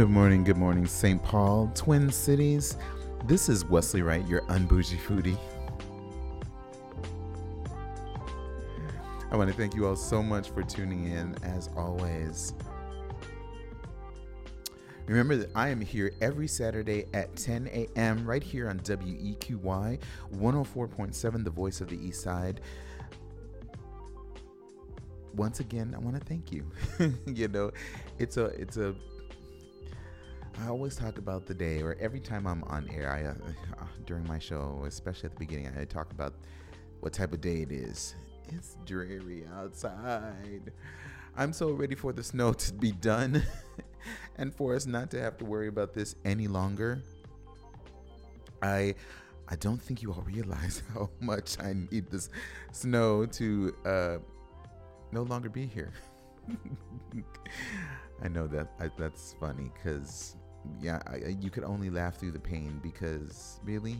Good morning, good morning, St. Paul, Twin Cities. This is Wesley Wright, your unbougie foodie. I want to thank you all so much for tuning in, as always. Remember that I am here every Saturday at 10 a.m. right here on WEQY 104.7, the voice of the East Side. Once again, I want to thank you. you know, it's a it's a I always talk about the day, or every time I'm on air, I uh, during my show, especially at the beginning, I talk about what type of day it is. It's dreary outside. I'm so ready for the snow to be done, and for us not to have to worry about this any longer. I I don't think you all realize how much I need this snow to uh, no longer be here. I know that I, that's funny because yeah, I, you could only laugh through the pain because really,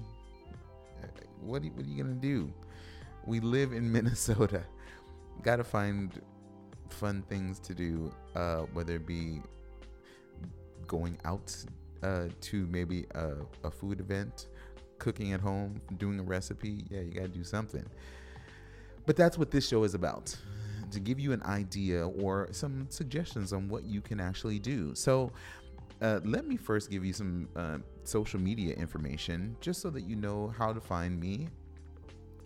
uh, what, what are you gonna do? We live in Minnesota. Got to find fun things to do, uh, whether it be going out uh, to maybe a, a food event, cooking at home, doing a recipe. Yeah, you got to do something. But that's what this show is about to give you an idea or some suggestions on what you can actually do. So, uh, let me first give you some uh, social media information just so that you know how to find me.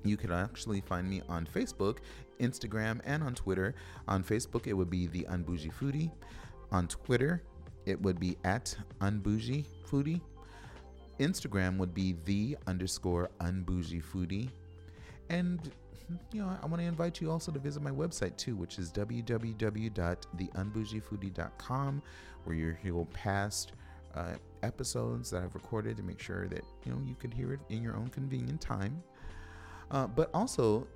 You can actually find me on Facebook, Instagram, and on Twitter. On Facebook, it would be the Unbougie Foodie. On Twitter, it would be at Unbougie Foodie. Instagram would be the underscore Unbougie Foodie. And you know, I want to invite you also to visit my website too, which is www.theunbougiefoodie.com, where you hear past uh, episodes that I've recorded to make sure that you know you can hear it in your own convenient time. Uh, but also,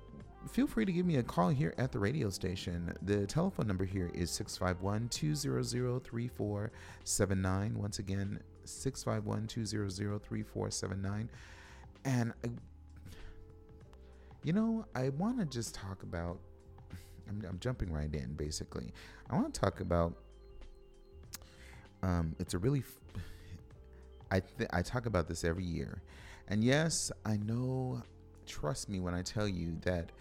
feel free to give me a call here at the radio station. The telephone number here is 651 200 3479. Once again, 651 200 3479. And I, you know, I want to just talk about. I'm, I'm, jumping right in, basically. I want to talk about. Um, it's a really. F- I th- I talk about this every year, and yes, I know. Trust me when I tell you that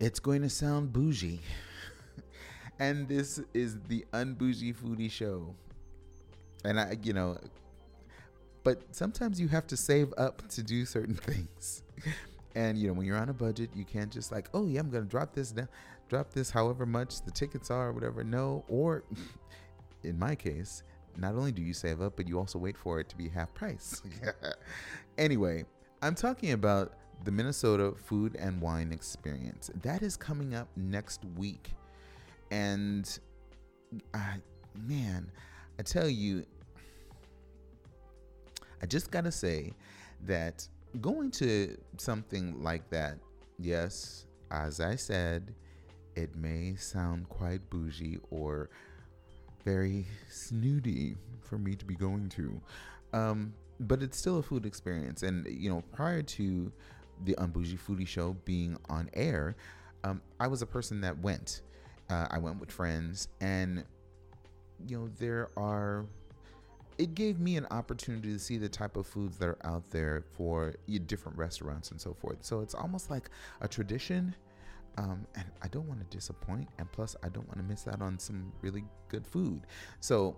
it's going to sound bougie, and this is the unbougie foodie show, and I, you know. But sometimes you have to save up to do certain things. And you know, when you're on a budget, you can't just like, oh yeah, I'm gonna drop this down, drop this however much the tickets are or whatever. No, or in my case, not only do you save up, but you also wait for it to be half price. anyway, I'm talking about the Minnesota Food and Wine Experience. That is coming up next week. And I man, I tell you, I just gotta say that going to something like that, yes, as I said, it may sound quite bougie or very snooty for me to be going to. Um, but it's still a food experience. And, you know, prior to the Unbougie Foodie Show being on air, um, I was a person that went. Uh, I went with friends, and, you know, there are it gave me an opportunity to see the type of foods that are out there for different restaurants and so forth. So it's almost like a tradition, Um, and I don't want to disappoint. And plus, I don't want to miss out on some really good food. So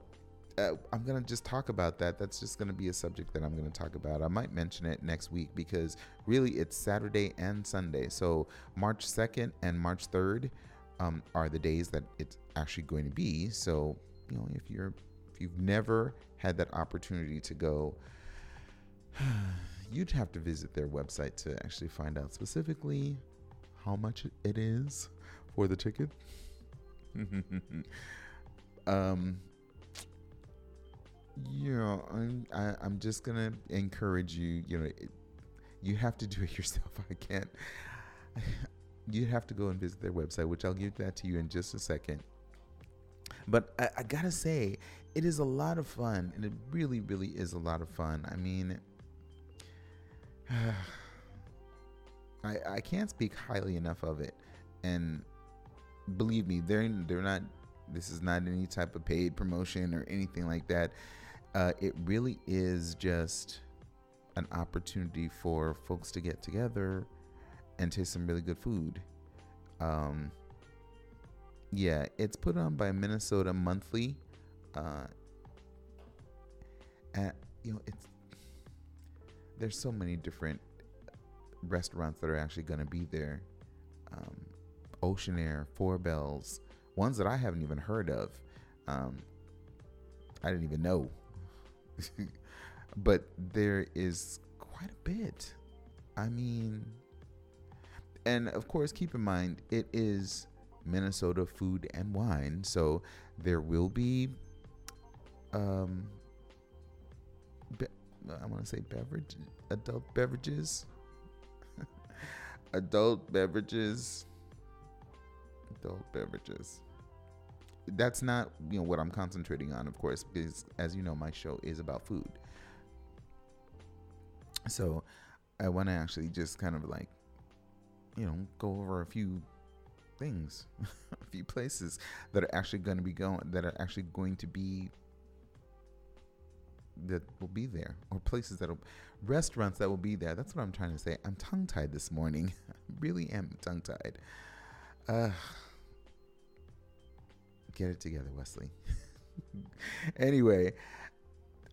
uh, I'm going to just talk about that. That's just going to be a subject that I'm going to talk about. I might mention it next week because really it's Saturday and Sunday. So March 2nd and March 3rd um, are the days that it's actually going to be. So, you know, if you're if you've never had that opportunity to go, you'd have to visit their website to actually find out specifically how much it is for the ticket. um, you know, I'm, I, am i am just gonna encourage you. You know, it, you have to do it yourself. I can't. you have to go and visit their website, which I'll give that to you in just a second. But I, I gotta say, it is a lot of fun, and it really, really is a lot of fun. I mean, I I can't speak highly enough of it, and believe me, they're they're not. This is not any type of paid promotion or anything like that. Uh, it really is just an opportunity for folks to get together and taste some really good food. Um, yeah, it's put on by Minnesota Monthly. Uh, and you know, it's there's so many different restaurants that are actually going to be there. Um, Oceanaire, Four Bells, ones that I haven't even heard of. Um, I didn't even know. but there is quite a bit. I mean, and of course, keep in mind it is Minnesota food and wine, so there will be, um, be- I want to say beverage, adult beverages, adult beverages, adult beverages. That's not you know what I'm concentrating on, of course, because as you know, my show is about food. So I want to actually just kind of like you know, go over a few things, a few places that are actually going to be going, that are actually going to be, that will be there, or places that will, restaurants that will be there. That's what I'm trying to say. I'm tongue tied this morning. I really am tongue tied. Uh, get it together, Wesley. anyway,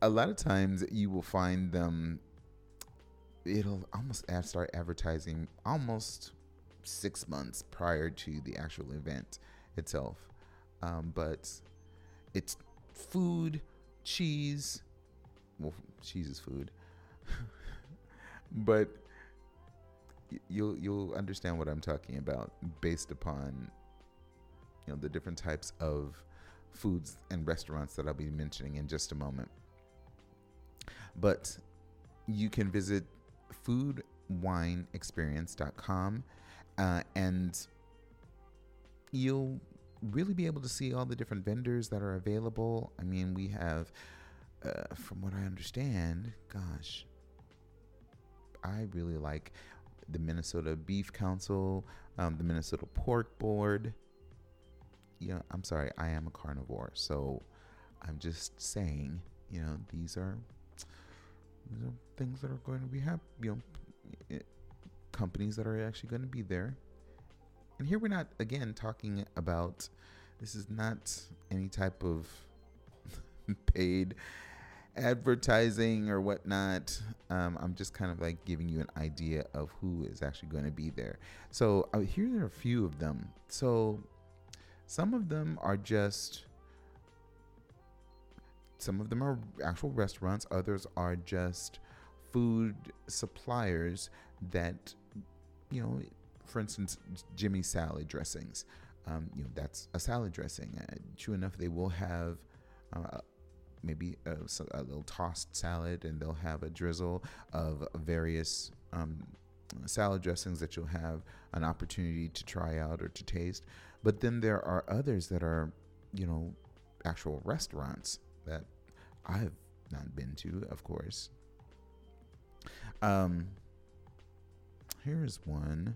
a lot of times you will find them it'll almost start advertising almost six months prior to the actual event itself. Um, but it's food, cheese. Well, cheese is food, but you'll you'll understand what I'm talking about based upon you know the different types of foods and restaurants that I'll be mentioning in just a moment. But you can visit foodwineexperience.com uh, and you'll really be able to see all the different vendors that are available. I mean, we have, uh, from what I understand, gosh, I really like the Minnesota Beef Council, um, the Minnesota Pork Board. Know, I'm sorry, I am a carnivore, so I'm just saying, you know, these are these are things that are going to be happening. You know, it, companies that are actually going to be there. And here we're not again talking about. This is not any type of paid advertising or whatnot. Um, I'm just kind of like giving you an idea of who is actually going to be there. So uh, here are a few of them. So some of them are just some of them are actual restaurants, others are just food suppliers that, you know, for instance, Jimmy salad dressings. Um, you know, that's a salad dressing. Uh, true enough, they will have uh, maybe a, a, little tossed salad and they'll have a drizzle of various um, salad dressings that you'll have an opportunity to try out or to taste. But then there are others that are, you know, actual restaurants that I've not been to, of course. Um, here's one.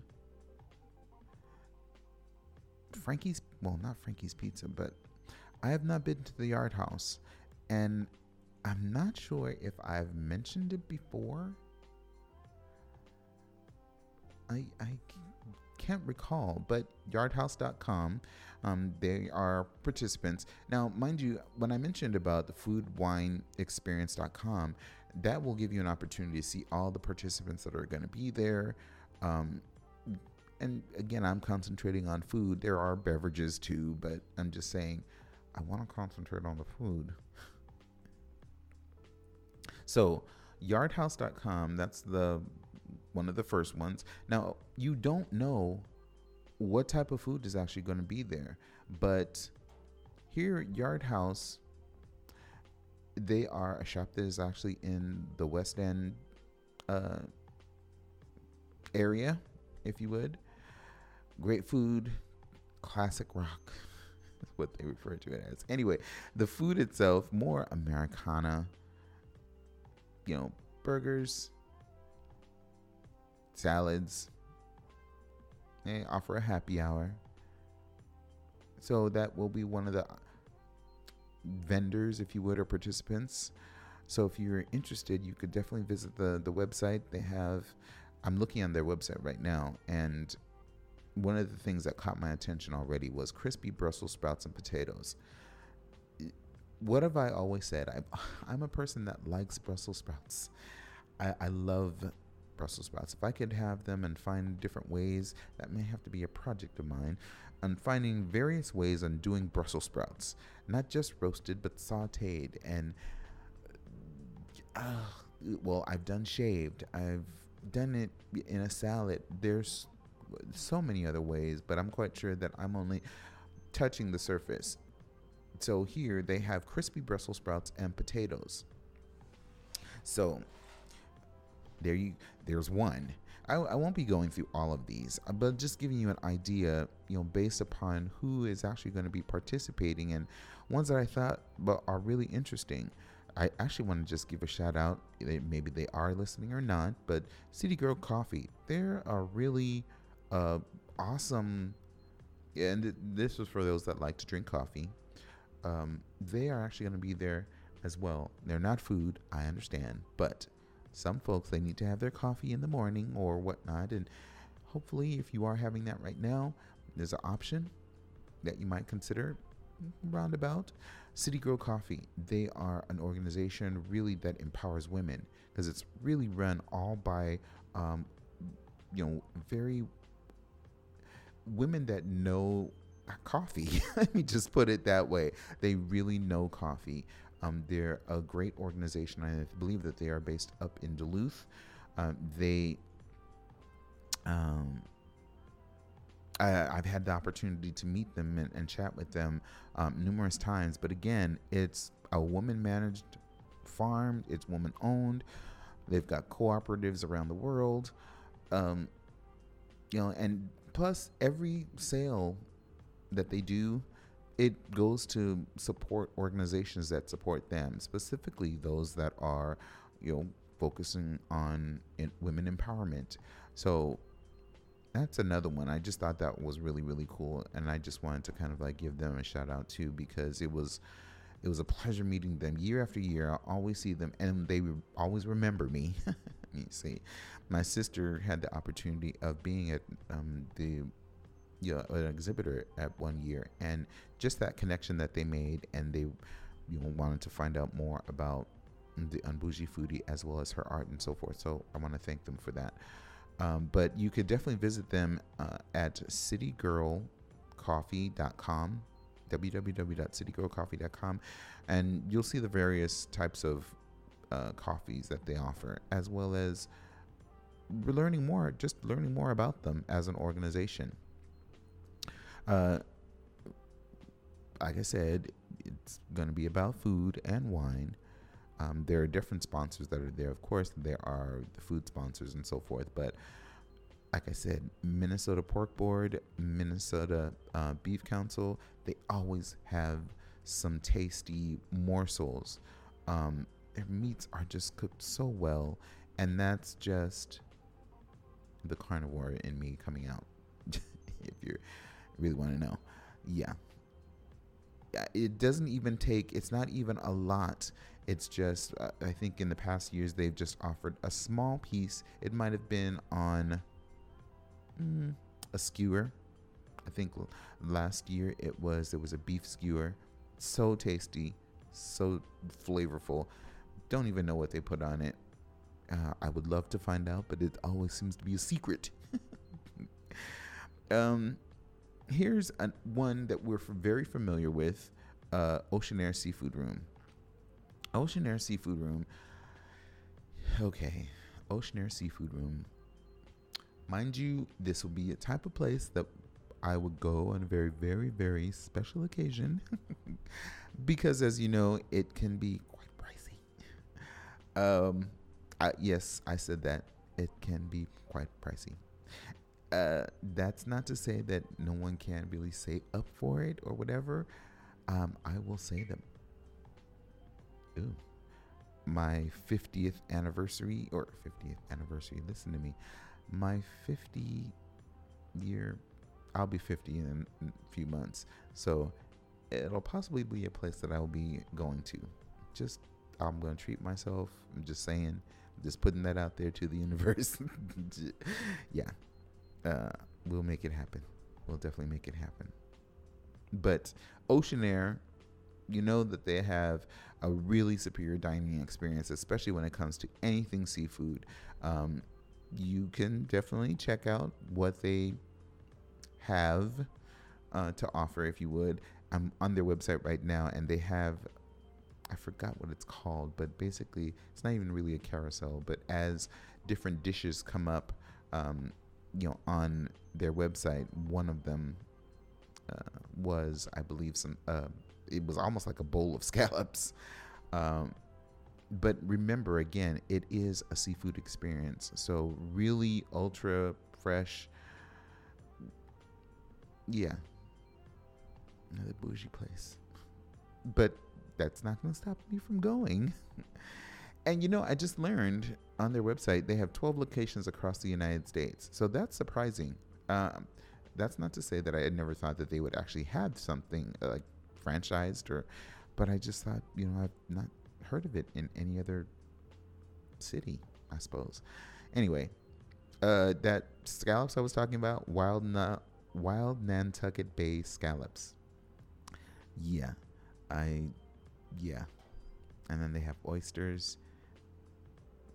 Frankie's, well, not Frankie's Pizza, but I have not been to the Yard House, and I'm not sure if I've mentioned it before. I I can't recall, but yardhouse.com. Um, they are participants. Now, mind you, when I mentioned about the foodwineexperience.com, that will give you an opportunity to see all the participants that are going to be there. Um, and again, I'm concentrating on food. There are beverages too, but I'm just saying I want to concentrate on the food. so, yardhouse.com, that's the one of the first ones. Now, you don't know what type of food is actually going to be there, but here at Yard House, they are a shop that is actually in the West End uh, area, if you would. Great food, classic rock, what they refer to it as. Anyway, the food itself, more Americana, you know, burgers, salads. They offer a happy hour. So that will be one of the vendors, if you would, or participants. So if you're interested, you could definitely visit the the website. They have I'm looking on their website right now and one of the things that caught my attention already was crispy Brussels sprouts and potatoes. What have I always said? i am a person that likes Brussels sprouts. I, I love Brussels sprouts. If I could have them and find different ways, that may have to be a project of mine, on finding various ways on doing Brussels sprouts, not just roasted but sautéed and. Uh, well, I've done shaved. I've done it in a salad. There's so many other ways, but I'm quite sure that I'm only touching the surface. So here they have crispy Brussels sprouts and potatoes. So there you there's one. I, I won't be going through all of these, uh, but just giving you an idea, you know, based upon who is actually going to be participating and ones that I thought but are really interesting. I actually want to just give a shout out. Maybe they are listening or not, but City Girl Coffee. They're a really uh, awesome, and this was for those that like to drink coffee. Um, they are actually going to be there as well. They're not food, I understand, but some folks they need to have their coffee in the morning or whatnot, and hopefully, if you are having that right now, there's an option that you might consider roundabout. City Girl Coffee, they are an organization really that empowers women because it's really run all by, um, you know, very women that know coffee. Let me just put it that way. They really know coffee. Um, they're a great organization. I believe that they are based up in Duluth. Um, they um, I, have had the opportunity to meet them and, and chat with them um, numerous times. But again, it's a woman managed farm, it's woman owned. They've got cooperatives around the world. Um, you know, and plus every sale that they do, it goes to support organizations that support them, specifically those that are, you know, focusing on women empowerment. So that's another one. I just thought that was really really cool, and I just wanted to kind of like give them a shout out too because it was it was a pleasure meeting them year after year. I always see them, and they always remember me. Me see. My sister had the opportunity of being at um, the you know, an exhibitor at one year, and just that connection that they made, and they you know wanted to find out more about the Unbougie Foodie as well as her art and so forth. So I want to thank them for that. Um, but you could definitely visit them uh, at citygirlcoffee.com, www.citygirlcoffee.com, and you'll see the various types of uh, coffees that they offer, as well as learning more, just learning more about them as an organization. Uh, like I said, it's going to be about food and wine. Um, there are different sponsors that are there. Of course, there are the food sponsors and so forth. But like I said, Minnesota Pork Board, Minnesota uh, Beef Council, they always have some tasty morsels. Um, their meats are just cooked so well, and that's just the carnivore in me coming out. if you really want to know, yeah. Yeah, it doesn't even take. It's not even a lot it's just, uh, I think in the past years, they've just offered a small piece. It might have been on, mm, a skewer. I think last year it was there was a beef skewer, so tasty, so flavorful. Don't even know what they put on it. Uh, I would love to find out, but it always seems to be a secret. um, here's an, one that we're very familiar with uh, Oceanaire Seafood Room. Oceanaire Seafood Room. Okay, Oceanaire Seafood Room. Mind you, this will be a type of place that I would go on a very, very, very special occasion because, as you know, it can be quite pricey. Um, I, yes, I said that it can be quite pricey. Uh, that's not to say that no one can really save up for it or whatever. Um, I will say that. Ooh, my 50th anniversary or 50th anniversary. Listen to me, my 50 year. I'll be 50 in a few months, so it'll possibly be a place that I will be going to. Just I'm going to treat myself. I'm just saying, just putting that out there to the universe. yeah, uh, we'll make it happen. We'll definitely make it happen. But Oceanaire, you know that they have a really superior dining experience, especially when it comes to anything seafood. Um, you can definitely check out what they have uh, to offer, if you would. I'm on their website right now, and they have I forgot what it's called, but basically, it's not even really a carousel. But as different dishes come up, um, you know, on their website, one of them uh, was, I believe, some. Uh, it was almost like a bowl of scallops. Um, but remember, again, it is a seafood experience. So really ultra fresh. Yeah. Another bougie place. But that's not going to stop me from going. and you know, I just learned on their website they have 12 locations across the United States. So that's surprising. Um, that's not to say that I had never thought that they would actually have something uh, like franchised or, but I just thought, you know, I've not heard of it in any other city, I suppose. Anyway, uh, that scallops I was talking about, wild, na- wild Nantucket Bay scallops. Yeah, I yeah. And then they have oysters,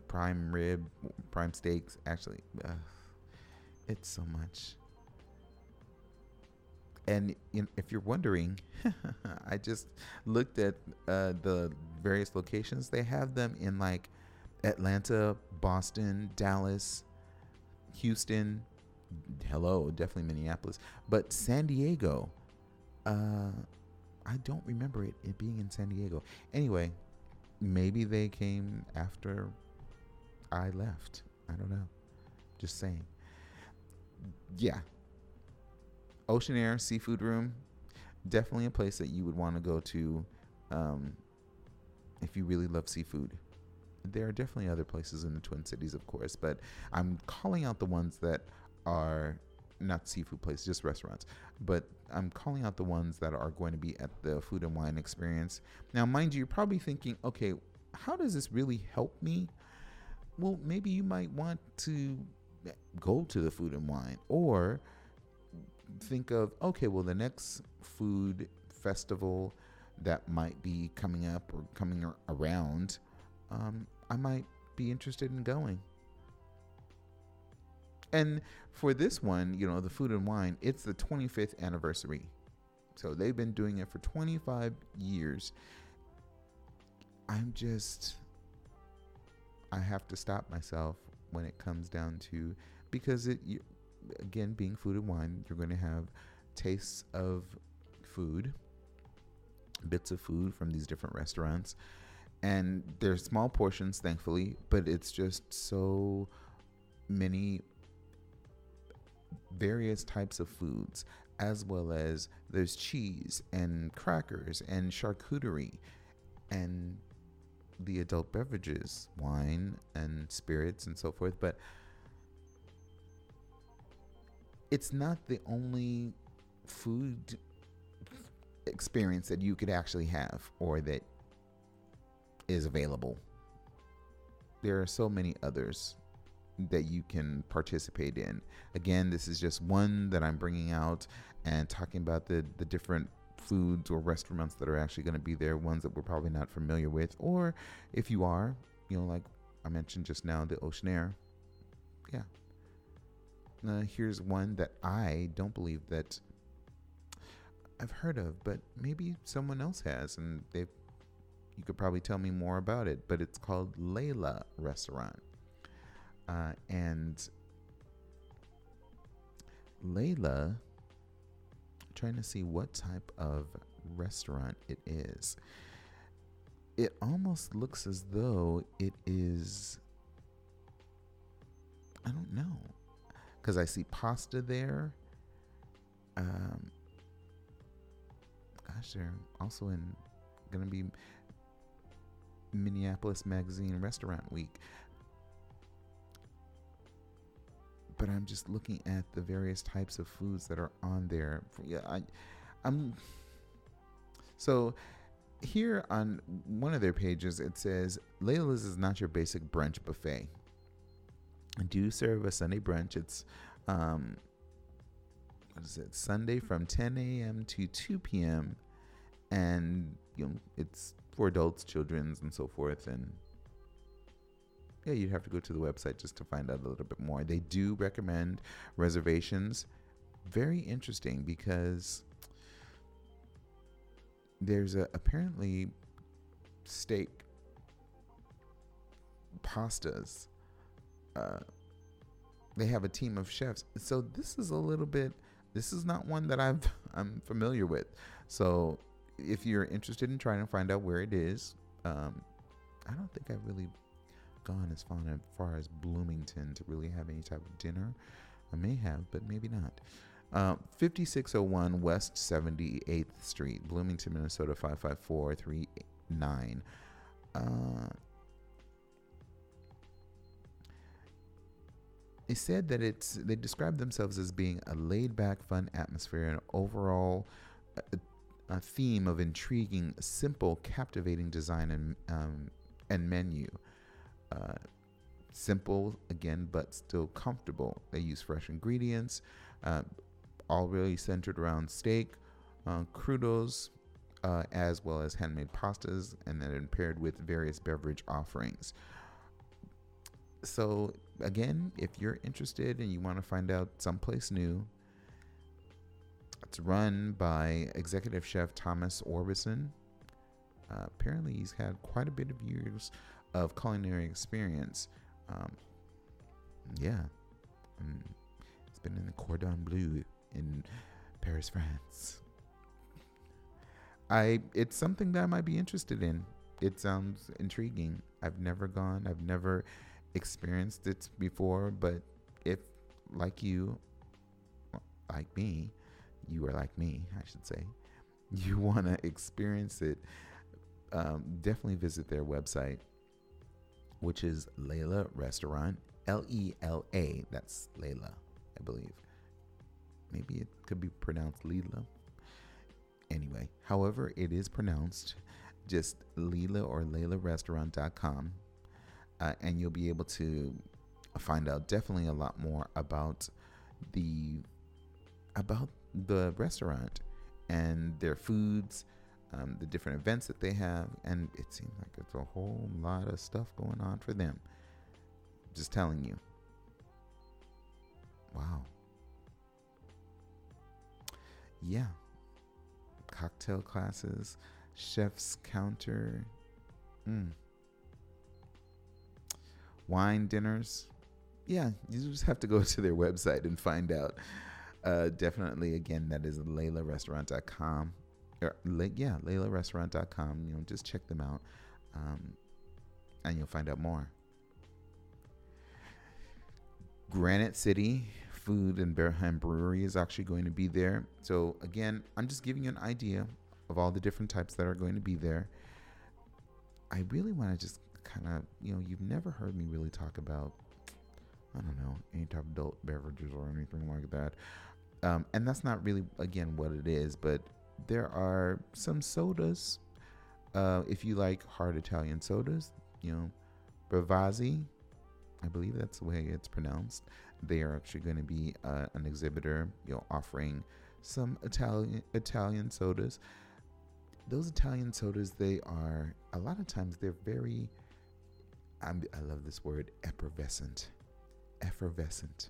prime rib, prime steaks. Actually, uh, it's so much. And if you're wondering, I just looked at uh, the various locations. They have them in like Atlanta, Boston, Dallas, Houston. Hello, definitely Minneapolis, but San Diego. Uh, I don't remember it, it being in San Diego. Anyway, maybe they came after I left. I don't know. Just saying. Yeah. Oceanaire Seafood Room, definitely a place that you would want to go to um, if you really love seafood. There are definitely other places in the Twin Cities, of course, but I'm calling out the ones that are not seafood places, just restaurants. But I'm calling out the ones that are going to be at the food and wine experience. Now, mind you, you're probably thinking, okay, how does this really help me? Well, maybe you might want to go to the food and wine or think of, okay, well, the next food festival that might be coming up or coming around, um, I might be interested in going. And for this one, you know, the food and wine, it's the 25th anniversary. So they've been doing it for 25 years. I'm just, I have to stop myself when it comes down to, because it, you, again, being food and wine, you're going to have tastes of food, bits of food from these different restaurants. And they're small portions, thankfully, but it's just so many various types of foods, as well as there's cheese and crackers and charcuterie and the adult beverages, wine and spirits and so forth. But it's not the only food experience that you could actually have or that is available. There are so many others that you can participate in. Again, this is just one that I'm bringing out and talking about the the different foods or restaurants that are actually going to be there, ones that we're probably not familiar with, or if you are, you know, like I mentioned just now, the Oceanaire. Yeah. Uh, here's one that I don't believe that I've heard of, but maybe someone else has, and they you could probably tell me more about it. But it's called Layla Restaurant, uh, and Layla. Trying to see what type of restaurant it is. It almost looks as though it is. I don't know, because I see pasta there. Um, gosh, they're also in going to be Minneapolis Magazine Restaurant Week. But I'm just looking at the various types of foods that are on there. Yeah, I, I'm. So here on one of their pages, it says Layla's is not your basic brunch buffet. Do serve a Sunday brunch. It's um, what is it? Sunday from 10 a.m. to 2 p.m. And you know, it's for adults, children's, and so forth. And yeah, you'd have to go to the website just to find out a little bit more. They do recommend reservations. Very interesting because there's a apparently steak pastas. Uh, they have a team of chefs, so this is a little bit. This is not one that I've I'm familiar with. So if you're interested in trying to find out where it is, um, I don't think I've really gone as far as far as Bloomington to really have any type of dinner. I may have, but maybe not. Uh, 5601 West 78th Street, Bloomington, Minnesota 55439. Uh, they said that it's they describe themselves as being a laid back, fun atmosphere and overall uh, a theme of intriguing, simple, captivating design and um, and menu. Uh, simple again, but still comfortable. They use fresh ingredients, uh, all really centered around steak, uh, crudos, uh, as well as handmade pastas, and then paired with various beverage offerings. So again, if you're interested and you want to find out someplace new, it's run by executive chef Thomas Orbison. Uh, apparently, he's had quite a bit of years of culinary experience. Um, yeah, um, he's been in the Cordon Bleu in Paris, France. I it's something that I might be interested in. It sounds intriguing. I've never gone. I've never experienced it before, but if like you, like me, you are like me, I should say, you want to experience it, um, definitely visit their website, which is Layla Restaurant, L E L A. That's Layla, I believe. Maybe it could be pronounced Leela. Anyway, however it is pronounced, just Leela or LaylaRestaurant.com, uh, and you'll be able to find out definitely a lot more about the about the restaurant and their foods, um, the different events that they have, and it seems like it's a whole lot of stuff going on for them. Just telling you. Wow. Yeah. Cocktail classes, chef's counter, mm. wine dinners. Yeah, you just have to go to their website and find out uh, definitely, again, that is LaylaRestaurant.com. Or, yeah, LaylaRestaurant.com. You know, just check them out, um, and you'll find out more. Granite City Food and Berheim Brewery is actually going to be there. So again, I'm just giving you an idea of all the different types that are going to be there. I really want to just kind of, you know, you've never heard me really talk about, I don't know, any type of adult beverages or anything like that. Um, and that's not really, again, what it is, but there are some sodas. Uh, if you like hard Italian sodas, you know, Bravazzi, I believe that's the way it's pronounced. They are actually going to be uh, an exhibitor, you know, offering some Italian Italian sodas. Those Italian sodas, they are a lot of times they're very. I'm, I love this word, effervescent, effervescent,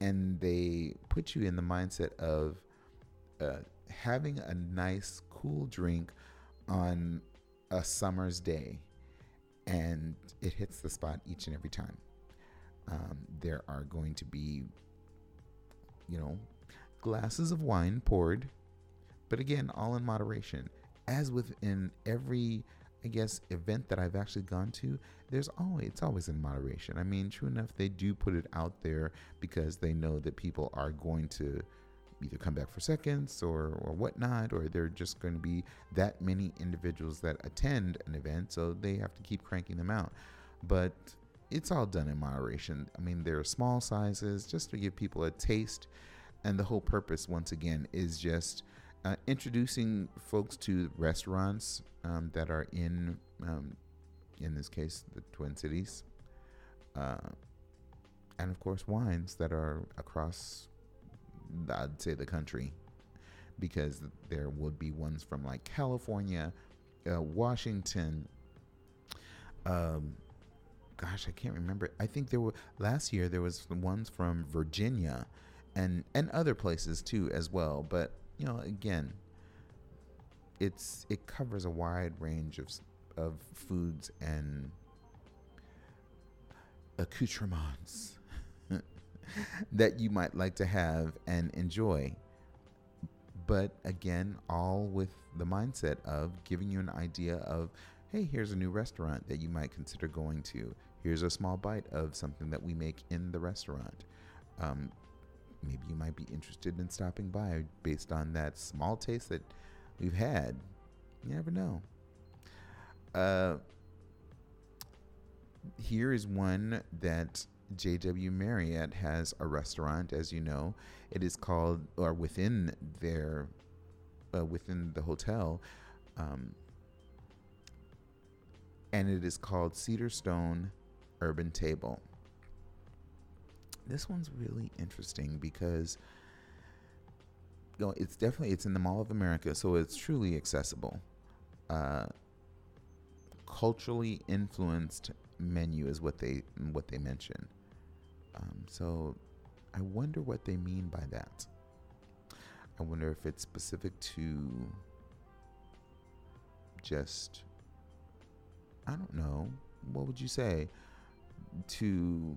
and they put you in the mindset of uh, having a nice, cool drink on a summer's day, and it hits the spot each and every time. Um, there are going to be, you know, glasses of wine poured, but again, all in moderation. As within every, I guess, event that I've actually gone to, there's always it's always in moderation. I mean, true enough, they do put it out there because they know that people are going to either come back for seconds or or whatnot, or they're just going to be that many individuals that attend an event, so they have to keep cranking them out. But it's all done in moderation. I mean, there are small sizes just to give people a taste, and the whole purpose, once again, is just uh, introducing folks to restaurants um, that are in, um, in this case, the Twin Cities, uh, and of course, wines that are across, I'd say, the country, because there would be ones from like California, uh, Washington. Um, gosh, I can't remember. I think there were last year there was ones from Virginia and and other places too as well, but you know, again, it's it covers a wide range of of foods and accoutrements that you might like to have and enjoy. But again, all with the mindset of giving you an idea of, hey, here's a new restaurant that you might consider going to here's a small bite of something that we make in the restaurant. Um, maybe you might be interested in stopping by based on that small taste that we've had. You never know. Uh, here is one that JW Marriott has a restaurant, as you know. It is called, or within their, uh, within the hotel, um, and it is called Cedarstone Urban Table. This one's really interesting because you know, it's definitely it's in the Mall of America, so it's truly accessible. Uh, culturally influenced menu is what they what they mention. Um, so I wonder what they mean by that. I wonder if it's specific to just I don't know. What would you say? to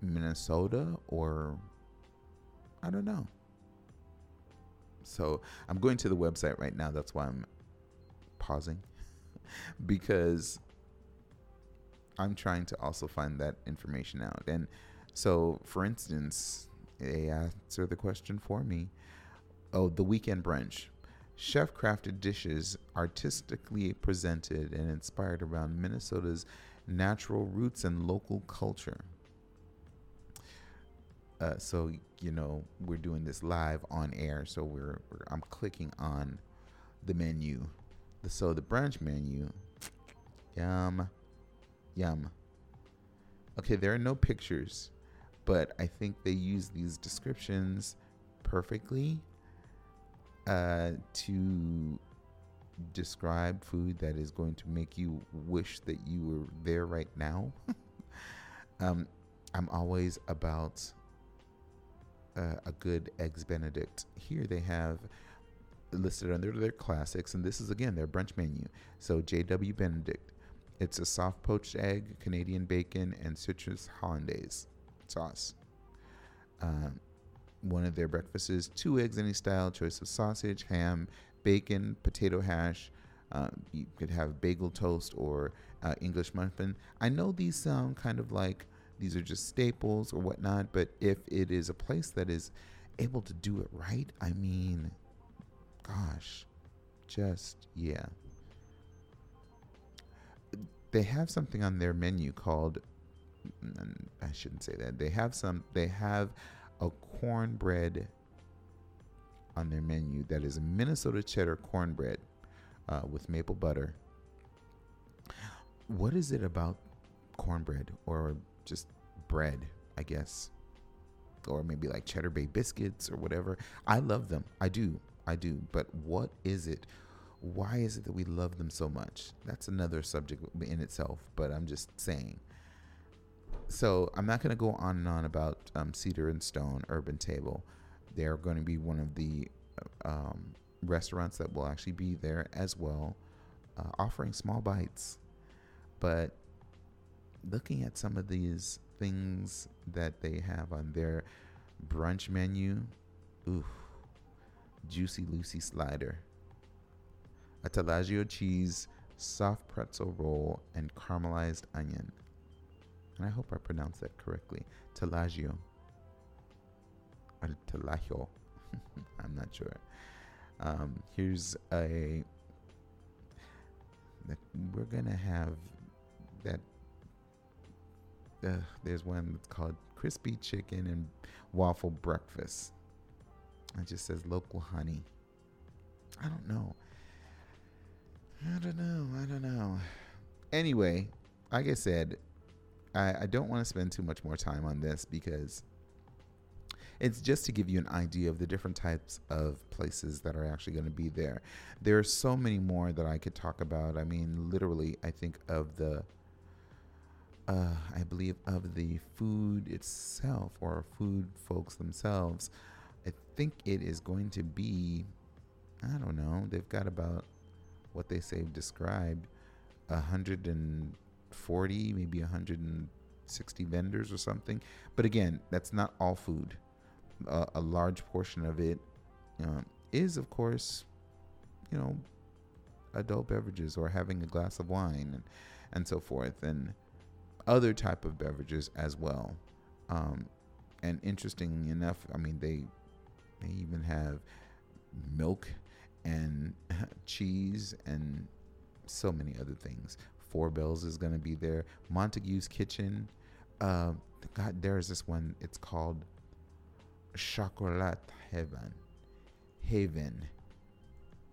Minnesota or I don't know. So I'm going to the website right now. That's why I'm pausing because I'm trying to also find that information out. And so, for instance, they answer the question for me. Oh, the weekend brunch. Chef crafted dishes artistically presented and inspired around Minnesota's natural roots and local culture. Uh, so you know we're doing this live on air, so we're, we're I'm clicking on the menu. The, so the brunch menu, yum, yum. Okay, there are no pictures, but I think they use these descriptions perfectly uh, to describe food that is going to make you wish that you were there right now. um, I'm always about uh, a good eggs Benedict. Here they have listed under their classics, and this is again their brunch menu. So JW Benedict, it's a soft poached egg, Canadian bacon, and citrus hollandaise sauce. Um, one of their breakfasts is two eggs any style, choice of sausage, ham, bacon, potato hash. Uh, you could have bagel toast or uh, English muffin. I know these sound kind of like these are just staples or whatnot, but if it is a place that is able to do it right, I mean, gosh, just yeah. They have something on their menu called I shouldn't say that. They have some they have a cornbread on their menu that is Minnesota cheddar cornbread uh, with maple butter. What is it about cornbread or just bread, I guess. Or maybe like cheddar bay biscuits or whatever. I love them. I do. I do. But what is it? Why is it that we love them so much? That's another subject in itself, but I'm just saying. So I'm not going to go on and on about um, Cedar and Stone Urban Table. They're going to be one of the um, restaurants that will actually be there as well, uh, offering small bites. But looking at some of these things that they have on their brunch menu, ooh, juicy Lucy slider, a Taleggio cheese, soft pretzel roll, and caramelized onion. And I hope I pronounced that correctly. Taleggio. Or Taleggio. I'm not sure. Um, here's a. We're gonna have that. Uh, there's one that's called crispy chicken and waffle breakfast. It just says local honey. I don't know. I don't know. I don't know. Anyway, like I said, I, I don't want to spend too much more time on this because it's just to give you an idea of the different types of places that are actually going to be there. There are so many more that I could talk about. I mean, literally, I think of the, uh, I believe, of the food itself or food folks themselves. I think it is going to be, I don't know, they've got about what they say described, a hundred and 40, maybe 160 vendors or something. But again, that's not all food uh, a large portion of it um, is, of course, you know, adult beverages or having a glass of wine and, and so forth, and other type of beverages as well. Um, and interesting enough, I mean, they they even have milk and cheese and so many other things. Four Bells is going to be there. Montague's Kitchen. Uh, God, there is this one. It's called Chocolat Heaven. Haven.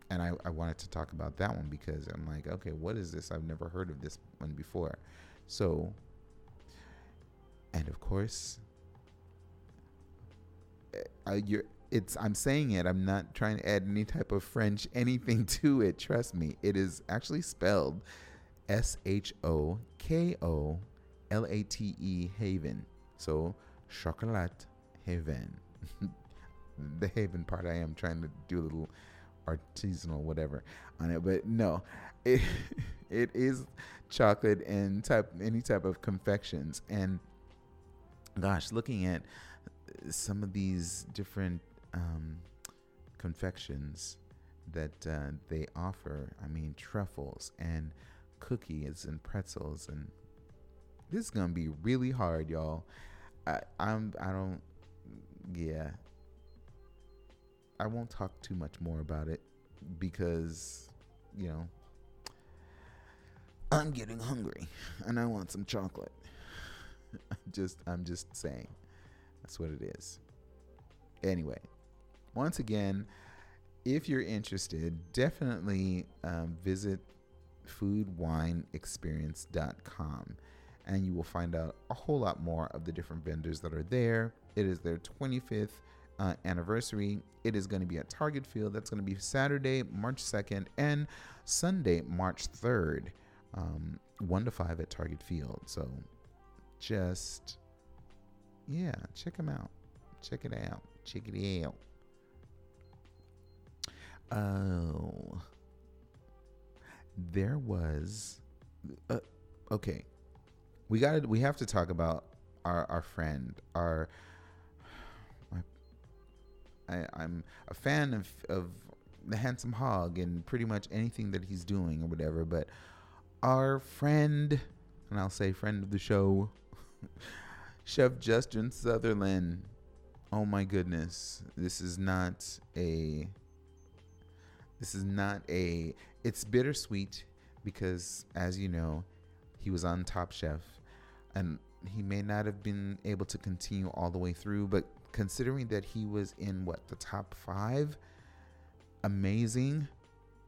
And I, I wanted to talk about that one because I'm like, okay, what is this? I've never heard of this one before. So, and of course, uh, you're, it's I'm saying it. I'm not trying to add any type of French anything to it. Trust me, it is actually spelled S H O K O L A T E Haven. So chocolat Haven. the Haven part, I am trying to do a little artisanal whatever on it, but no, it it is chocolate and type any type of confections. And gosh, looking at some of these different um, confections that uh, they offer, I mean truffles and cookies and pretzels and this is gonna be really hard, y'all. I, I'm I don't yeah. I won't talk too much more about it because, you know, I'm getting hungry and I want some chocolate. just I'm just saying. That's what it is. Anyway, once again, if you're interested, definitely um, visit foodwineexperience.com and you will find out a whole lot more of the different vendors that are there. It is their 25th uh, anniversary. It is going to be at Target Field. That's going to be Saturday, March 2nd, and Sunday, March 3rd, um, 1 to 5 at Target Field. So just, yeah, check them out. Check it out. Check it out. Oh, there was, uh, okay. We got to we have to talk about our our friend our I, I'm a fan of of the handsome hog and pretty much anything that he's doing or whatever but our friend and I'll say friend of the show Chef Justin Sutherland. Oh my goodness. This is not a this is not a it's bittersweet because as you know he was on Top Chef and he may not have been able to continue all the way through, but considering that he was in what the top five, amazing.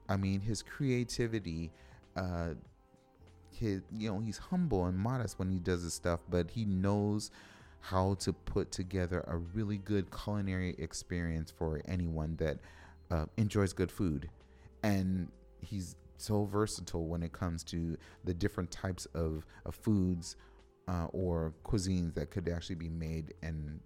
I mean, his creativity, uh, his you know he's humble and modest when he does his stuff, but he knows how to put together a really good culinary experience for anyone that uh, enjoys good food, and he's so versatile when it comes to the different types of, of foods uh, or cuisines that could actually be made and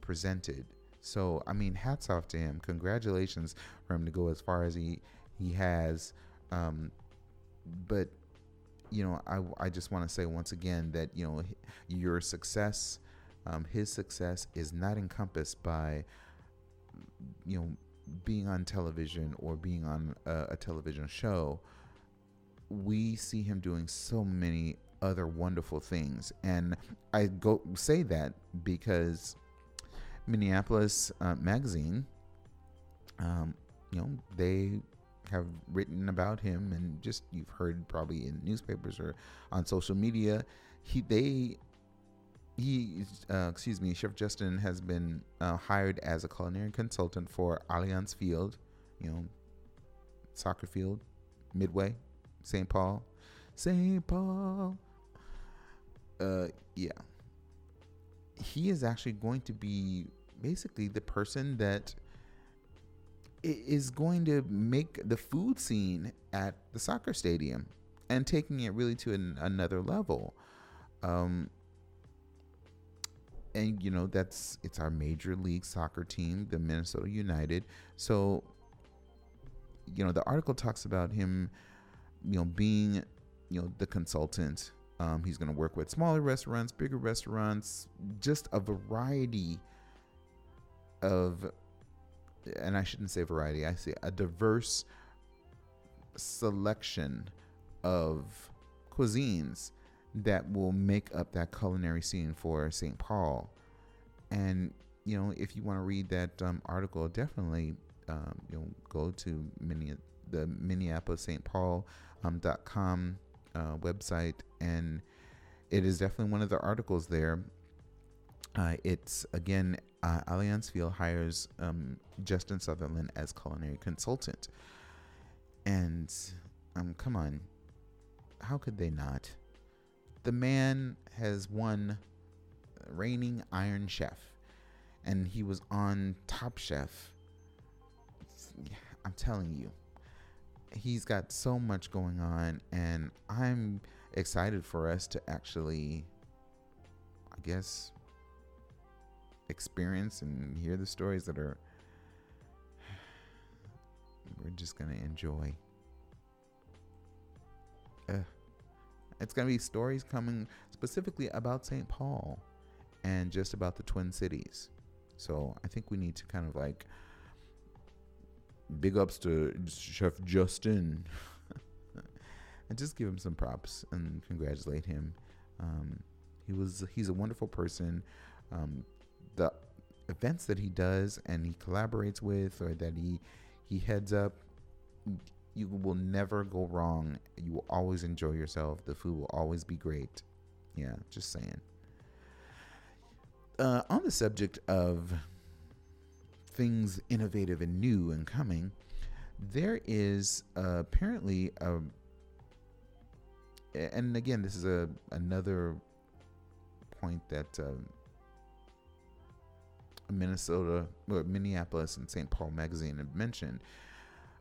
presented. So I mean, hats off to him. Congratulations for him to go as far as he he has. Um, but you know, I I just want to say once again that you know your success, um, his success is not encompassed by you know being on television or being on a, a television show. We see him doing so many other wonderful things, and I go say that because Minneapolis uh, Magazine, um, you know, they have written about him, and just you've heard probably in newspapers or on social media. He they he uh, excuse me, Chef Justin has been uh, hired as a culinary consultant for Allianz Field, you know, soccer field, Midway, St. Paul, St. Paul. Uh, yeah. He is actually going to be basically the person that is going to make the food scene at the soccer stadium and taking it really to an, another level. Um, and you know that's it's our major league soccer team, the Minnesota United. So, you know, the article talks about him, you know, being, you know, the consultant. Um, he's going to work with smaller restaurants, bigger restaurants, just a variety of, and I shouldn't say variety, I say a diverse selection of cuisines that will make up that culinary scene for St. Paul. And you know, if you want to read that um, article, definitely um, you know go to mini- the Minneapolis St. Paul um, dot com uh, website, and it is definitely one of the articles there. Uh, it's again, uh, Allianz Field hires um, Justin Sutherland as culinary consultant, and um, come on, how could they not? The man has won reigning Iron Chef, and he was on Top Chef. I'm telling you, he's got so much going on, and I'm excited for us to actually, I guess, experience and hear the stories that are we're just gonna enjoy. It's going to be stories coming specifically about St. Paul and just about the Twin Cities. So I think we need to kind of like big ups to Chef Justin and just give him some props and congratulate him. Um, he was he's a wonderful person. Um, the events that he does and he collaborates with or that he he heads up you will never go wrong. You will always enjoy yourself. The food will always be great. Yeah, just saying. Uh, on the subject of things innovative and new and coming, there is uh, apparently a, and again, this is a another point that uh, Minnesota, or Minneapolis, and St. Paul magazine had mentioned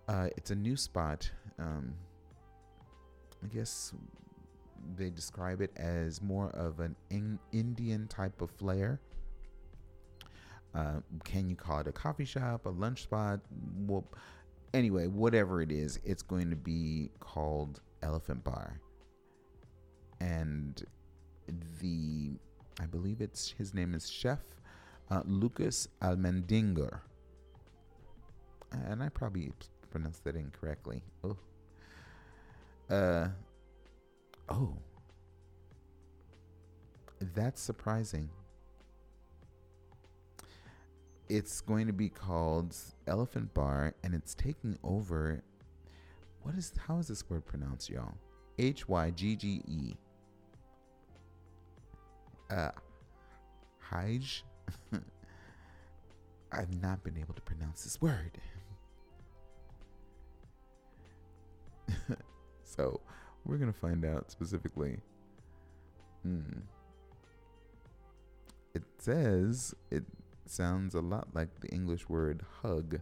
uh, it's a new spot. Um, I guess they describe it as more of an in- Indian type of flair. Uh, can you call it a coffee shop, a lunch spot? Well, anyway, whatever it is, it's going to be called Elephant Bar. And the, I believe it's his name is Chef uh, Lucas Almendinger. And I probably pronounced that incorrectly. Oh. Uh. Oh. That's surprising. It's going to be called Elephant Bar, and it's taking over. What is? How is this word pronounced, y'all? H Y G G E. Uh, Hyge. I've not been able to pronounce this word. so, We're gonna find out specifically. Hmm. It says it sounds a lot like the English word hug,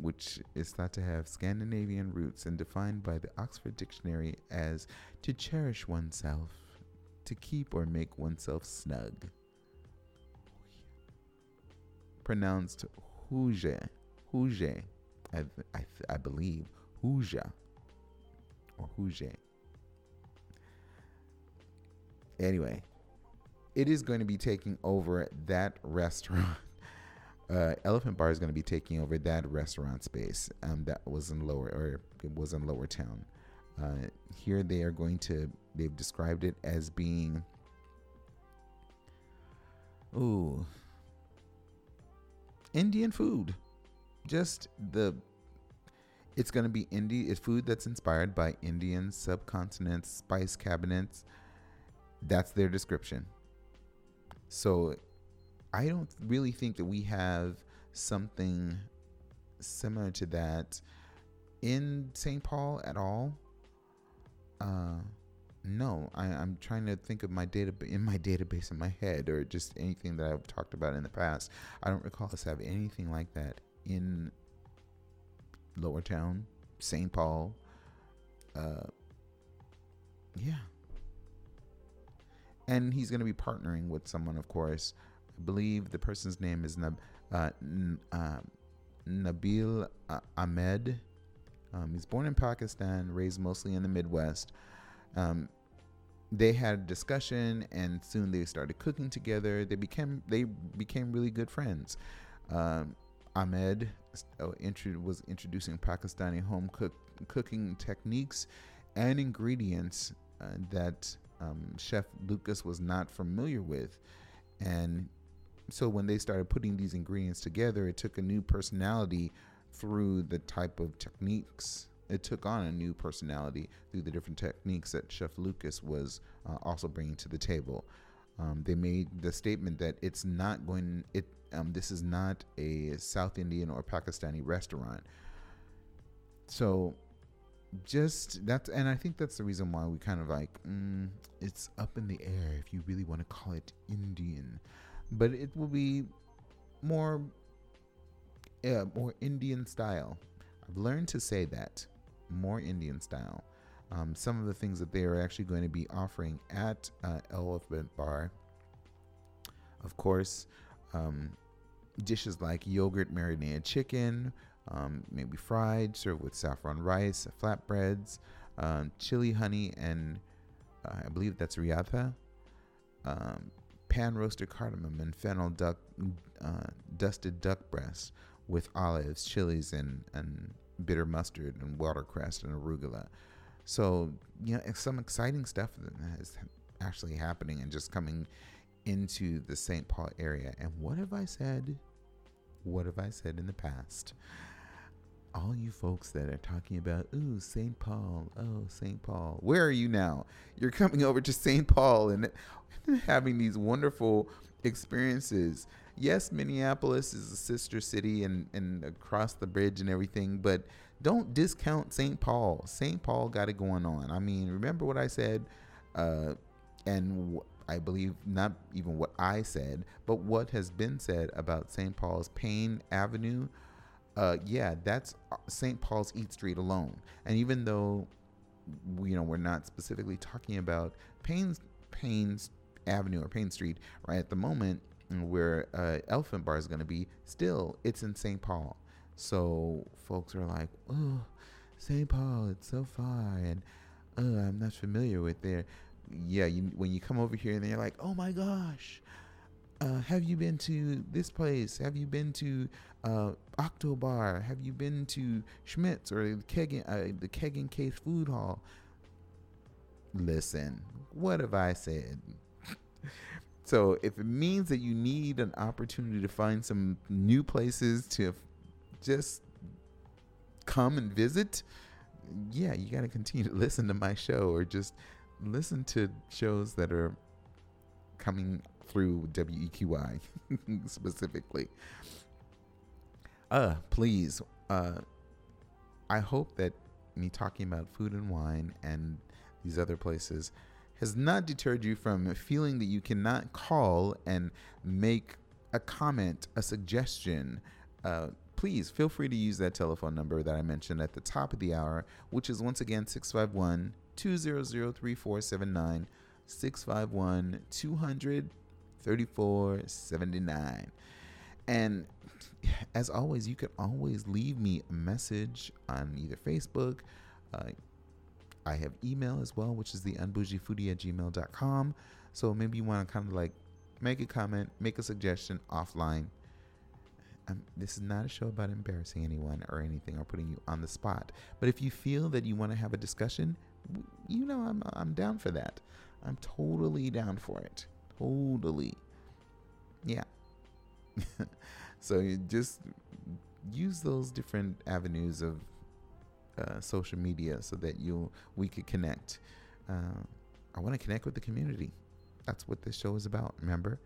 which is thought to have Scandinavian roots and defined by the Oxford Dictionary as to cherish oneself, to keep or make oneself snug. Pronounced huje, huje, I, I, I believe, huja or. Anyway, it is going to be taking over that restaurant. Uh, Elephant Bar is going to be taking over that restaurant space um, that was in lower or it was in Lower Town. Uh, here they are going to. They've described it as being. Ooh. Indian food, just the. It's going to be Indian. It's food that's inspired by Indian subcontinent spice cabinets. That's their description. So I don't really think that we have something similar to that in St. Paul at all. Uh, no, I, am trying to think of my data in my database in my head, or just anything that I've talked about in the past. I don't recall us have anything like that in Lower Town, St. Paul. Uh, yeah, and he's going to be partnering with someone, of course. I believe the person's name is Nab, uh, N- uh, Nabil uh, Ahmed. Um, he's born in Pakistan, raised mostly in the Midwest. Um, they had a discussion, and soon they started cooking together. They became they became really good friends. Um, Ahmed was introducing Pakistani home cook, cooking techniques and ingredients uh, that um, Chef Lucas was not familiar with. And so when they started putting these ingredients together, it took a new personality through the type of techniques. It took on a new personality through the different techniques that Chef Lucas was uh, also bringing to the table. Um, they made the statement that it's not going. It um, this is not a South Indian or Pakistani restaurant. So just that's and i think that's the reason why we kind of like mm, it's up in the air if you really want to call it indian. But it will be more yeah more indian style. I've learned to say that more indian style. Um, some of the things that they are actually going to be offering at uh, elephant bar of course um, dishes like yogurt marinated chicken um, maybe fried, served with saffron rice, flatbreads, um, chili honey, and uh, I believe that's riata, um, pan roasted cardamom and fennel duck, uh, dusted duck breast with olives, chilies, and, and bitter mustard and watercress and arugula. So, you know, some exciting stuff that is actually happening and just coming into the St. Paul area. And what have I said? What have I said in the past? all you folks that are talking about, ooh, St. Paul, oh, St. Paul, where are you now? You're coming over to St. Paul and having these wonderful experiences. Yes, Minneapolis is a sister city and, and across the bridge and everything, but don't discount St. Paul. St. Paul got it going on. I mean, remember what I said? Uh, and I believe not even what I said, but what has been said about St. Paul's Payne Avenue uh, yeah, that's uh, St. Paul's Eat Street alone. And even though you know we're not specifically talking about Payne's Payne's Avenue or Payne Street right at the moment, where uh, Elephant Bar is going to be, still it's in St. Paul. So folks are like, oh, St. Paul, it's so far, and I'm not familiar with there. Yeah, you, when you come over here and you're like, oh my gosh, uh, have you been to this place? Have you been to uh, Octobar? Have you been to Schmitz or the Keg and, uh, the Keg and Case Food Hall? Listen, what have I said? so if it means that you need an opportunity to find some new places to just come and visit, yeah, you got to continue to listen to my show or just listen to shows that are coming through WEQY specifically. Uh, please, uh, I hope that me talking about food and wine and these other places has not deterred you from feeling that you cannot call and make a comment, a suggestion, uh, please feel free to use that telephone number that I mentioned at the top of the hour, which is once again 651 200 3479, 651 200 3479. And as always, you can always leave me a message on either Facebook. Uh, I have email as well, which is the unbougiefoodie at gmail.com. So maybe you want to kind of like make a comment, make a suggestion offline. Um, this is not a show about embarrassing anyone or anything or putting you on the spot. But if you feel that you want to have a discussion, you know I'm I'm down for that. I'm totally down for it. Totally. Yeah. so you just use those different avenues of uh, social media so that you we could connect. Uh, I want to connect with the community. That's what this show is about. Remember,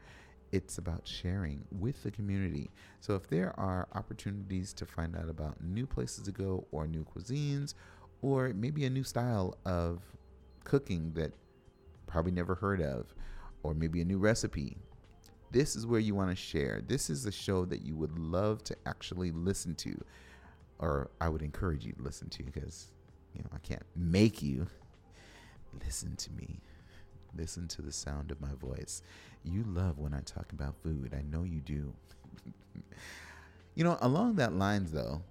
it's about sharing with the community. So if there are opportunities to find out about new places to go or new cuisines or maybe a new style of cooking that probably never heard of or maybe a new recipe this is where you want to share. This is a show that you would love to actually listen to, or I would encourage you to listen to because, you know, I can't make you listen to me. Listen to the sound of my voice. You love when I talk about food. I know you do. you know, along that lines, though,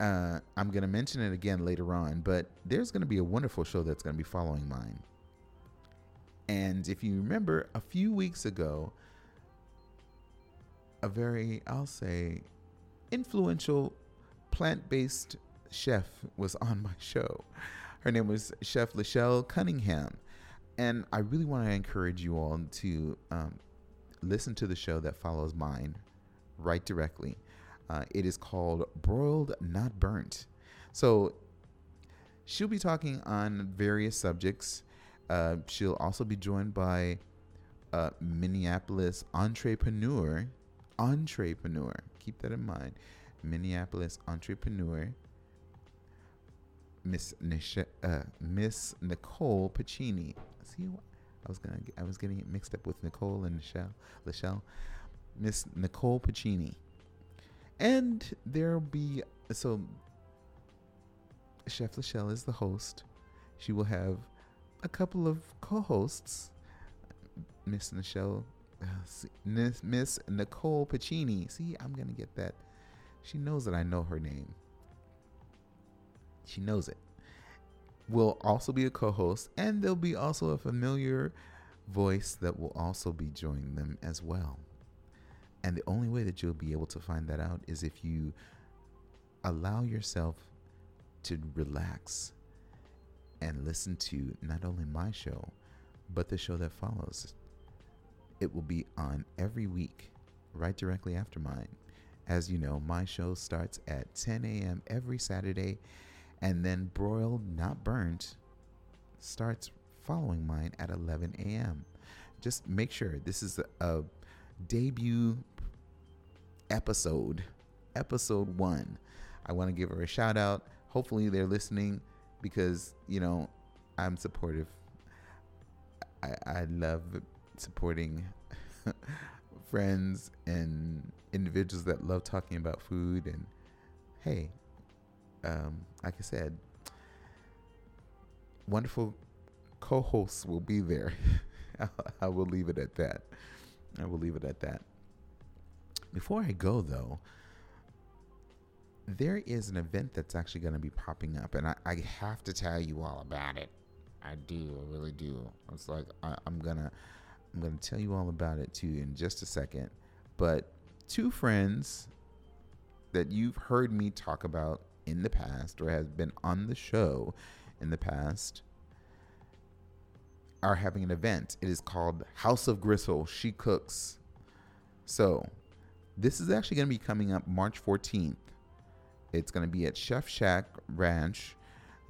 uh, I'm going to mention it again later on, but there's going to be a wonderful show that's going to be following mine. And if you remember, a few weeks ago, a very, I'll say, influential plant based chef was on my show. Her name was Chef LaChelle Cunningham. And I really want to encourage you all to um, listen to the show that follows mine right directly. Uh, it is called Broiled Not Burnt. So she'll be talking on various subjects. Uh, she'll also be joined by a Minneapolis entrepreneur entrepreneur. Keep that in mind. Minneapolis entrepreneur, Miss Nisha, uh, Miss Nicole Pacini. See, I was gonna, I was getting it mixed up with Nicole and Michelle, LaChelle. Miss Nicole Pacini, and there'll be so. Chef LaChelle is the host. She will have a couple of co-hosts. Miss Michelle uh, Miss Nicole Pacini. See, I'm to get that. She knows that I know her name. She knows it. Will also be a co host, and there'll be also a familiar voice that will also be joining them as well. And the only way that you'll be able to find that out is if you allow yourself to relax and listen to not only my show, but the show that follows. It will be on every week, right directly after mine. As you know, my show starts at 10 a.m. every Saturday, and then Broiled Not Burnt starts following mine at 11 a.m. Just make sure this is a, a debut episode, episode one. I want to give her a shout out. Hopefully, they're listening because, you know, I'm supportive. I, I love supporting friends and individuals that love talking about food. And hey, um, like I said, wonderful co hosts will be there. I will leave it at that. I will leave it at that. Before I go, though, there is an event that's actually going to be popping up, and I, I, have to tell you all about it. I do, I really do. It's like I, I'm gonna I'm to tell you all about it too in just a second. But two friends that you've heard me talk about in the past or has been on the show in the past are having an event. It is called House of Gristle. She cooks. So, this is actually going to be coming up March 14th. It's going to be at Chef Shack Ranch,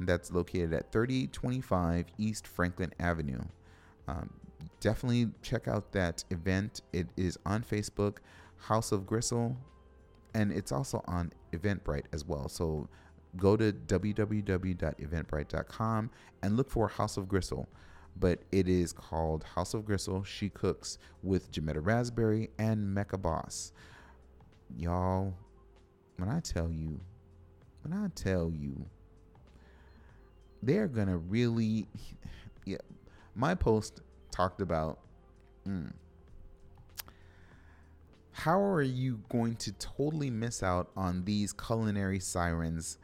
that's located at 3025 East Franklin Avenue. Um, definitely check out that event. It is on Facebook, House of Gristle, and it's also on Eventbrite as well. So go to www.eventbrite.com and look for House of Gristle. But it is called House of Gristle. She cooks with Jametta Raspberry and Mecca Bos. Y'all, when I tell you, when I tell you, they're gonna really, yeah. My post talked about. Mm, how are you going to totally miss out on these culinary sirens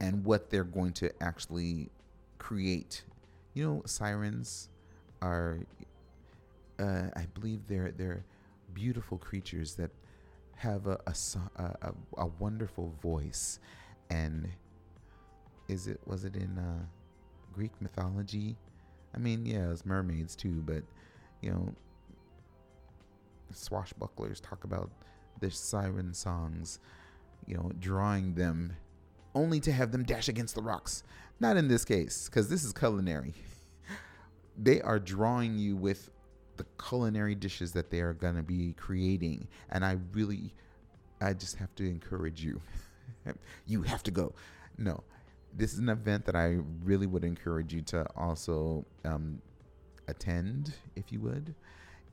and what they're going to actually create? You know, sirens are, uh, I believe they're they're beautiful creatures that have a a, a, a wonderful voice, and is it was it in uh, Greek mythology? I mean, yeah, it's mermaids too, but you know, swashbucklers talk about their siren songs, you know, drawing them only to have them dash against the rocks. Not in this case, because this is culinary. they are drawing you with the culinary dishes that they are going to be creating. And I really, I just have to encourage you. you have to go. No, this is an event that I really would encourage you to also um, attend, if you would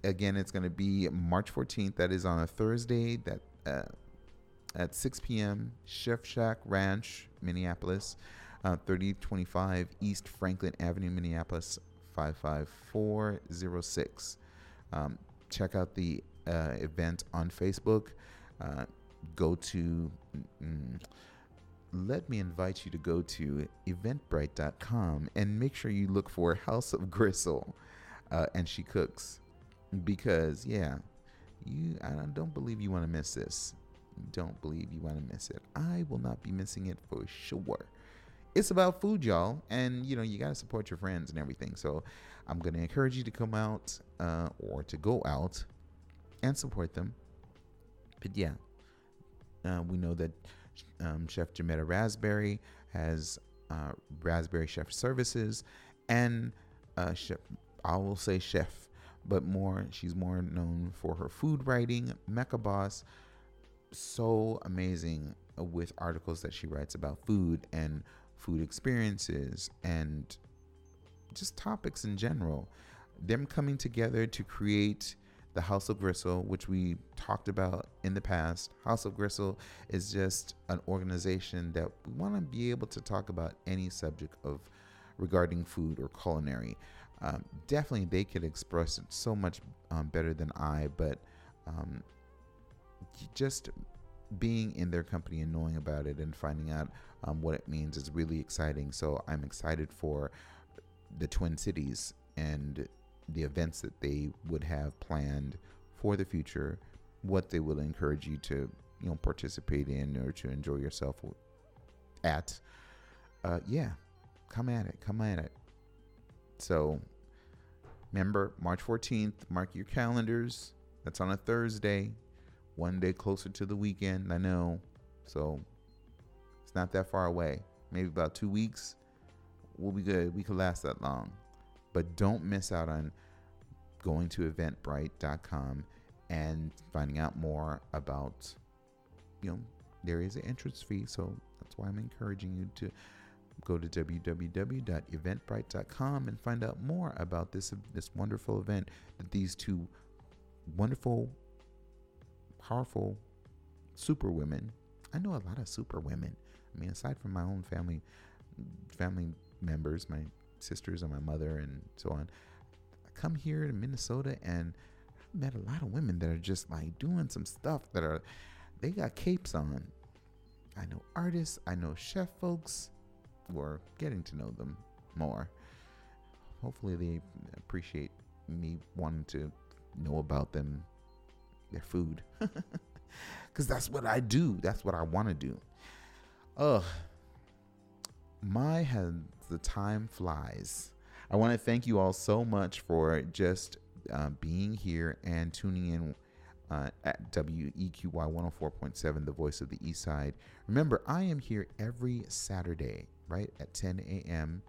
again, it's going to be March 14th. That is on a Thursday. That uh, at 6 p.m. Chef Shack Ranch, Minneapolis, uh, 3025 East Franklin Avenue, Minneapolis, 55406. Um, check out the uh, event on Facebook. Uh, go to. Mm, let me invite you to go to eventbrite.com and make sure you look for House of Gristle. Uh, and she cooks because yeah, you I don't believe you want to miss this. Don't believe you want to miss it. I will not be missing it for sure. It's about food, y'all, and you know you gotta support your friends and everything. So I'm gonna encourage you to come out uh, or to go out and support them. But yeah, uh, we know that um, Chef Jametta Raspberry has uh, Raspberry Chef Services, and uh, Chef I will say Chef but more she's more known for her food writing. Mecca Bos, so amazing with articles that she writes about food and food experiences and just topics in general. Them coming together to create the House of Gristle, which we talked about in the past. House of Gristle is just an organization that we want to be able to talk about any subject of regarding food or culinary um, definitely they could express it so much um, better than I, but um, just being in their company and knowing about it and finding out um, what it means is really exciting. So I'm excited for the Twin Cities and the events that they would have planned for the future, what they will encourage you to you know participate in or to enjoy yourself at. Uh, yeah, come at it, come at it. So, remember, March 14th, mark your calendars. That's on a Thursday, one day closer to the weekend. I know. So, it's not that far away. Maybe about two weeks. We'll be good. We could last that long. But don't miss out on going to eventbrite.com and finding out more about, you know, there is an entrance fee. So, that's why I'm encouraging you to go to www.eventbrite.com and find out more about this this wonderful event that these two wonderful, powerful super women. I know a lot of super women. I mean, aside from my own family, family members, my sisters and my mother and so on, I come here to Minnesota and I've met a lot of women that are just like doing some stuff that are, they got capes on. I know artists, I know chef folks, or getting to know them more. Hopefully, they appreciate me wanting to know about them, their food, because that's what I do. That's what I want to do. Ugh, my has the time flies. I want to thank you all so much for just uh, being here and tuning in uh, at WEQY 104.7, the voice of the East Side. Remember, I am here every Saturday right at 10 a.m.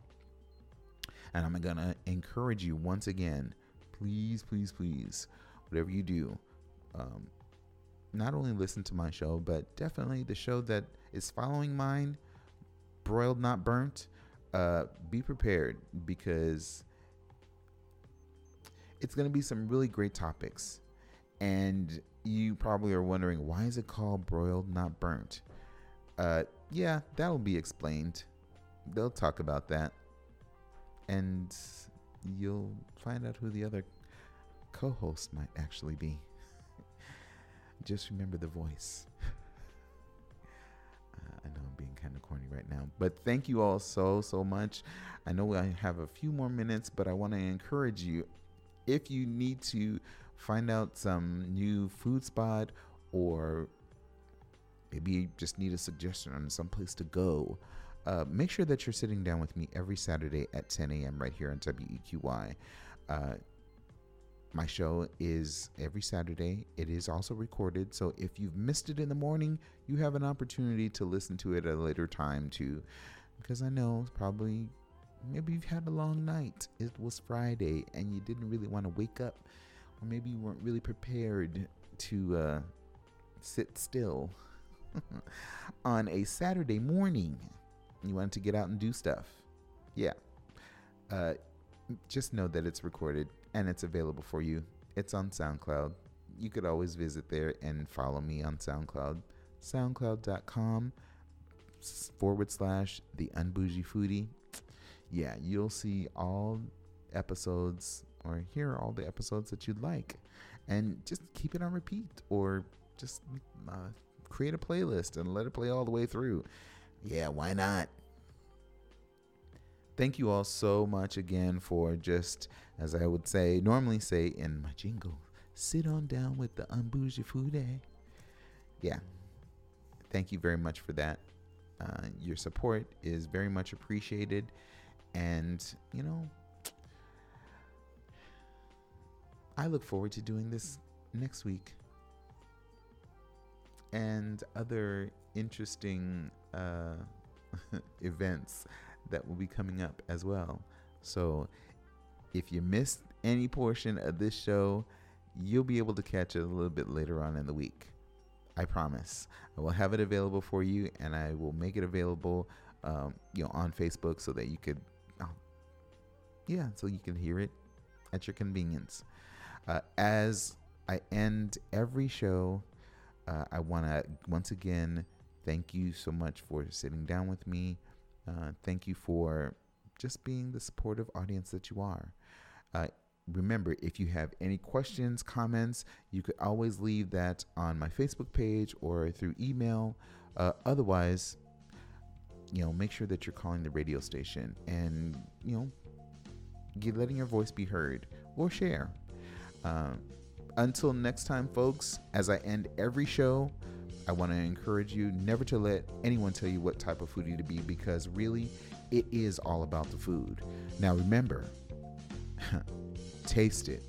And I'm going to encourage you once again, please, please, please, whatever you do, um, not only listen to my show, but definitely the show that is following mine. broiled not burnt, uh, be prepared because it's going to be some really great topics. And you probably are wondering why is it called broiled not burnt? Uh, yeah, that'll be explained. They'll talk about that, and you'll find out who the other co-host might actually be. Just remember the voice. Uh, I know I'm being kind of corny right now, but thank you all so, so much. I know I have a few more minutes, but I want to encourage you if you need to find out some new food spot or maybe you just need a suggestion on some place to go, uh, make sure that you're sitting down with me every Saturday at 10 a.m. right here on WEQY. Uh, my show is every Saturday. It is also recorded. So if you've missed it in the morning, you have an opportunity to listen to it at a later time too. Because I know probably maybe you've had a long night. It was Friday and you didn't really want to wake up, or maybe you weren't really prepared to uh, sit still on a Saturday morning. You wanted to get out and do stuff. Yeah. Uh, just know that it's recorded and it's available for you. It's on SoundCloud. You could always visit there and follow me on SoundCloud. SoundCloud.com forward slash the unbougie foodie. Yeah, you'll see all episodes or hear all the episodes that you'd like. And just keep it on repeat or just uh, create a playlist and let it play all the way through. Yeah, why not? Thank you all so much again for just, as I would say, normally say in my jingle, sit on down with the unbougie foodie. Yeah, thank you very much for that. Uh, your support is very much appreciated. And, you know, I look forward to doing this next week and other interesting uh, events that will be coming up as well. So, if you missed any portion of this show, you'll be able to catch it a little bit later on in the week. I promise. I will have it available for you, and I will make it available, um, you know, on Facebook so that you could, oh, yeah, so you can hear it at your convenience. Uh, as I end every show, uh, I want to once again thank you so much for sitting down with me. Uh, thank you for just being the supportive audience that you are. Uh, remember, if you have any questions, comments, you could always leave that on my Facebook page or through email. Uh, otherwise, you know, make sure that you're calling the radio station and, you know, get, letting your voice be heard or share. Um, until next time, folks, as I end every show, I want to encourage you never to let anyone tell you what type of foodie to be because really, it is all about the food. Now, remember, taste it.